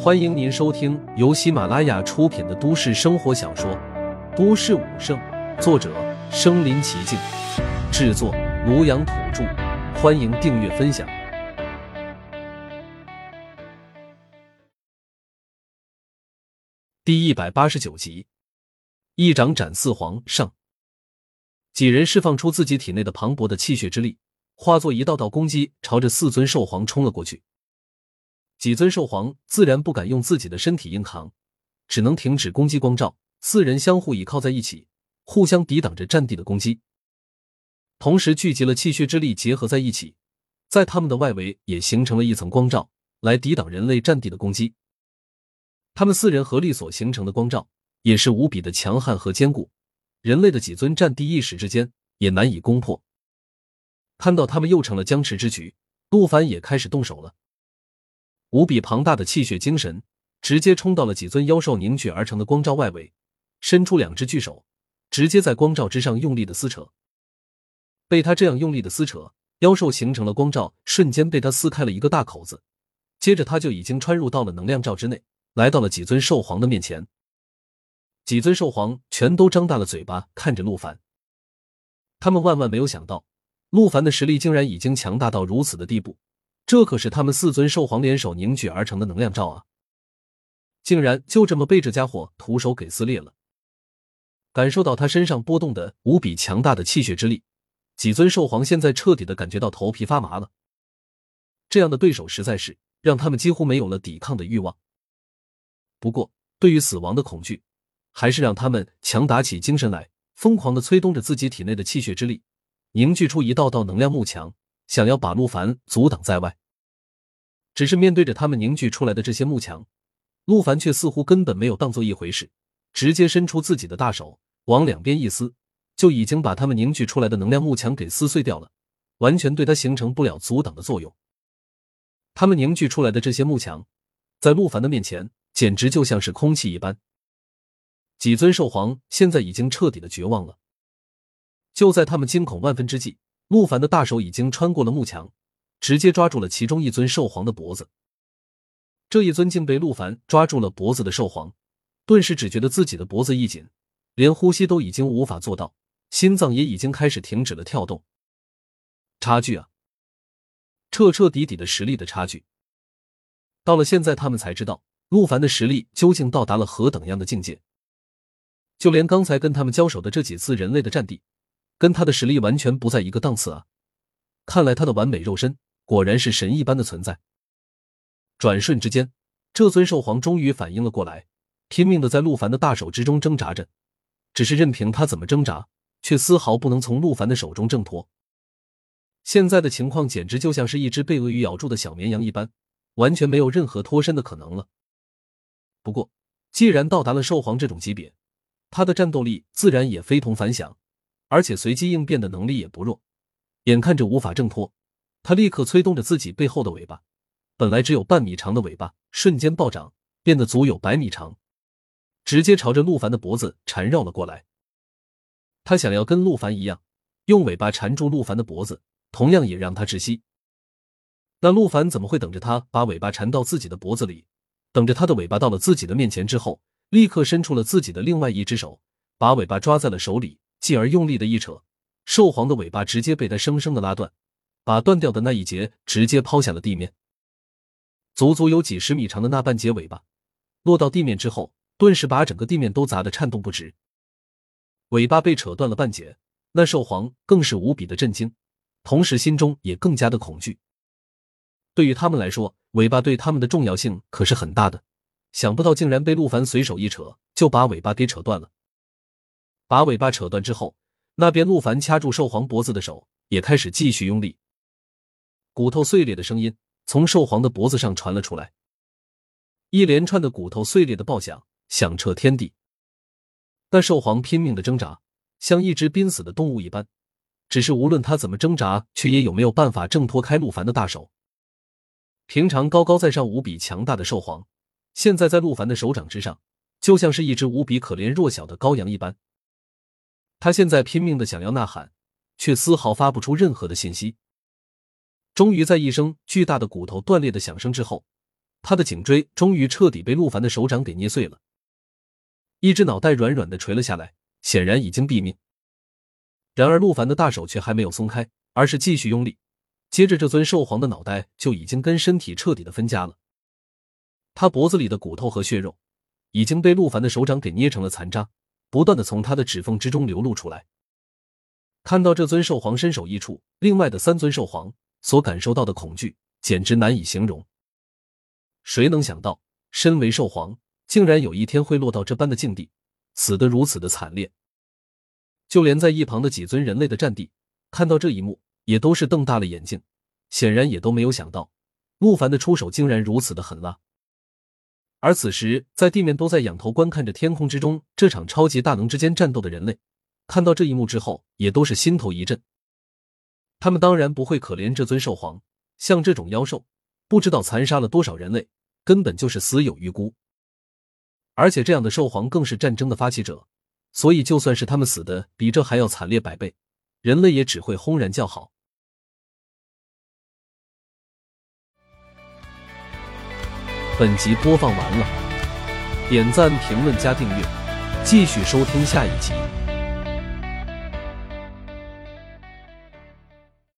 欢迎您收听由喜马拉雅出品的都市生活小说《都市武圣》，作者：身临其境，制作：庐阳土著。欢迎订阅分享。第一百八十九集，一掌斩四皇上。几人释放出自己体内的磅礴的气血之力，化作一道道攻击，朝着四尊兽皇冲了过去。几尊兽皇自然不敢用自己的身体硬扛，只能停止攻击光照。四人相互倚靠在一起，互相抵挡着战地的攻击，同时聚集了气血之力结合在一起，在他们的外围也形成了一层光照，来抵挡人类战地的攻击。他们四人合力所形成的光照也是无比的强悍和坚固，人类的几尊战地一时之间也难以攻破。看到他们又成了僵持之局，陆凡也开始动手了。无比庞大的气血精神直接冲到了几尊妖兽凝聚而成的光照外围，伸出两只巨手，直接在光照之上用力的撕扯。被他这样用力的撕扯，妖兽形成了光照，瞬间被他撕开了一个大口子。接着他就已经穿入到了能量罩之内，来到了几尊兽皇的面前。几尊兽皇全都张大了嘴巴看着陆凡，他们万万没有想到，陆凡的实力竟然已经强大到如此的地步。这可是他们四尊兽皇联手凝聚而成的能量罩啊！竟然就这么被这家伙徒手给撕裂了。感受到他身上波动的无比强大的气血之力，几尊兽皇现在彻底的感觉到头皮发麻了。这样的对手实在是让他们几乎没有了抵抗的欲望。不过，对于死亡的恐惧，还是让他们强打起精神来，疯狂的催动着自己体内的气血之力，凝聚出一道道能量幕墙。想要把陆凡阻挡在外，只是面对着他们凝聚出来的这些幕墙，陆凡却似乎根本没有当做一回事，直接伸出自己的大手往两边一撕，就已经把他们凝聚出来的能量幕墙给撕碎掉了，完全对他形成不了阻挡的作用。他们凝聚出来的这些幕墙，在陆凡的面前简直就像是空气一般。几尊兽皇现在已经彻底的绝望了，就在他们惊恐万分之际。陆凡的大手已经穿过了幕墙，直接抓住了其中一尊兽皇的脖子。这一尊竟被陆凡抓住了脖子的兽皇，顿时只觉得自己的脖子一紧，连呼吸都已经无法做到，心脏也已经开始停止了跳动。差距啊，彻彻底底的实力的差距。到了现在，他们才知道陆凡的实力究竟到达了何等样的境界。就连刚才跟他们交手的这几次人类的战地。跟他的实力完全不在一个档次啊！看来他的完美肉身果然是神一般的存在。转瞬之间，这尊兽皇终于反应了过来，拼命的在陆凡的大手之中挣扎着。只是任凭他怎么挣扎，却丝毫不能从陆凡的手中挣脱。现在的情况简直就像是一只被鳄鱼咬住的小绵羊一般，完全没有任何脱身的可能了。不过，既然到达了兽皇这种级别，他的战斗力自然也非同凡响。而且随机应变的能力也不弱，眼看着无法挣脱，他立刻催动着自己背后的尾巴，本来只有半米长的尾巴瞬间暴涨，变得足有百米长，直接朝着陆凡的脖子缠绕了过来。他想要跟陆凡一样，用尾巴缠住陆凡的脖子，同样也让他窒息。那陆凡怎么会等着他把尾巴缠到自己的脖子里，等着他的尾巴到了自己的面前之后，立刻伸出了自己的另外一只手，把尾巴抓在了手里。继而用力的一扯，兽皇的尾巴直接被他生生的拉断，把断掉的那一节直接抛下了地面。足足有几十米长的那半截尾巴落到地面之后，顿时把整个地面都砸得颤动不止。尾巴被扯断了半截，那兽皇更是无比的震惊，同时心中也更加的恐惧。对于他们来说，尾巴对他们的重要性可是很大的，想不到竟然被陆凡随手一扯就把尾巴给扯断了。把尾巴扯断之后，那边陆凡掐住兽皇脖子的手也开始继续用力，骨头碎裂的声音从兽皇的脖子上传了出来，一连串的骨头碎裂的爆响响彻天地。那兽皇拼命的挣扎，像一只濒死的动物一般，只是无论他怎么挣扎，却也有没有办法挣脱开陆凡的大手。平常高高在上、无比强大的兽皇，现在在陆凡的手掌之上，就像是一只无比可怜弱小的羔羊一般。他现在拼命的想要呐喊，却丝毫发不出任何的信息。终于，在一声巨大的骨头断裂的响声之后，他的颈椎终于彻底被陆凡的手掌给捏碎了，一只脑袋软软的垂了下来，显然已经毙命。然而陆凡的大手却还没有松开，而是继续用力。接着，这尊兽皇的脑袋就已经跟身体彻底的分家了，他脖子里的骨头和血肉已经被陆凡的手掌给捏成了残渣，不断的从他的指缝之中流露出来。看到这尊兽皇身首异处，另外的三尊兽皇所感受到的恐惧简直难以形容。谁能想到，身为兽皇，竟然有一天会落到这般的境地，死得如此的惨烈？就连在一旁的几尊人类的战帝看到这一幕，也都是瞪大了眼睛，显然也都没有想到，陆凡的出手竟然如此的狠辣。而此时，在地面都在仰头观看着天空之中这场超级大能之间战斗的人类。看到这一幕之后，也都是心头一震。他们当然不会可怜这尊兽皇，像这种妖兽，不知道残杀了多少人类，根本就是死有余辜。而且这样的兽皇更是战争的发起者，所以就算是他们死的比这还要惨烈百倍，人类也只会轰然叫好。本集播放完了，点赞、评论、加订阅，继续收听下一集。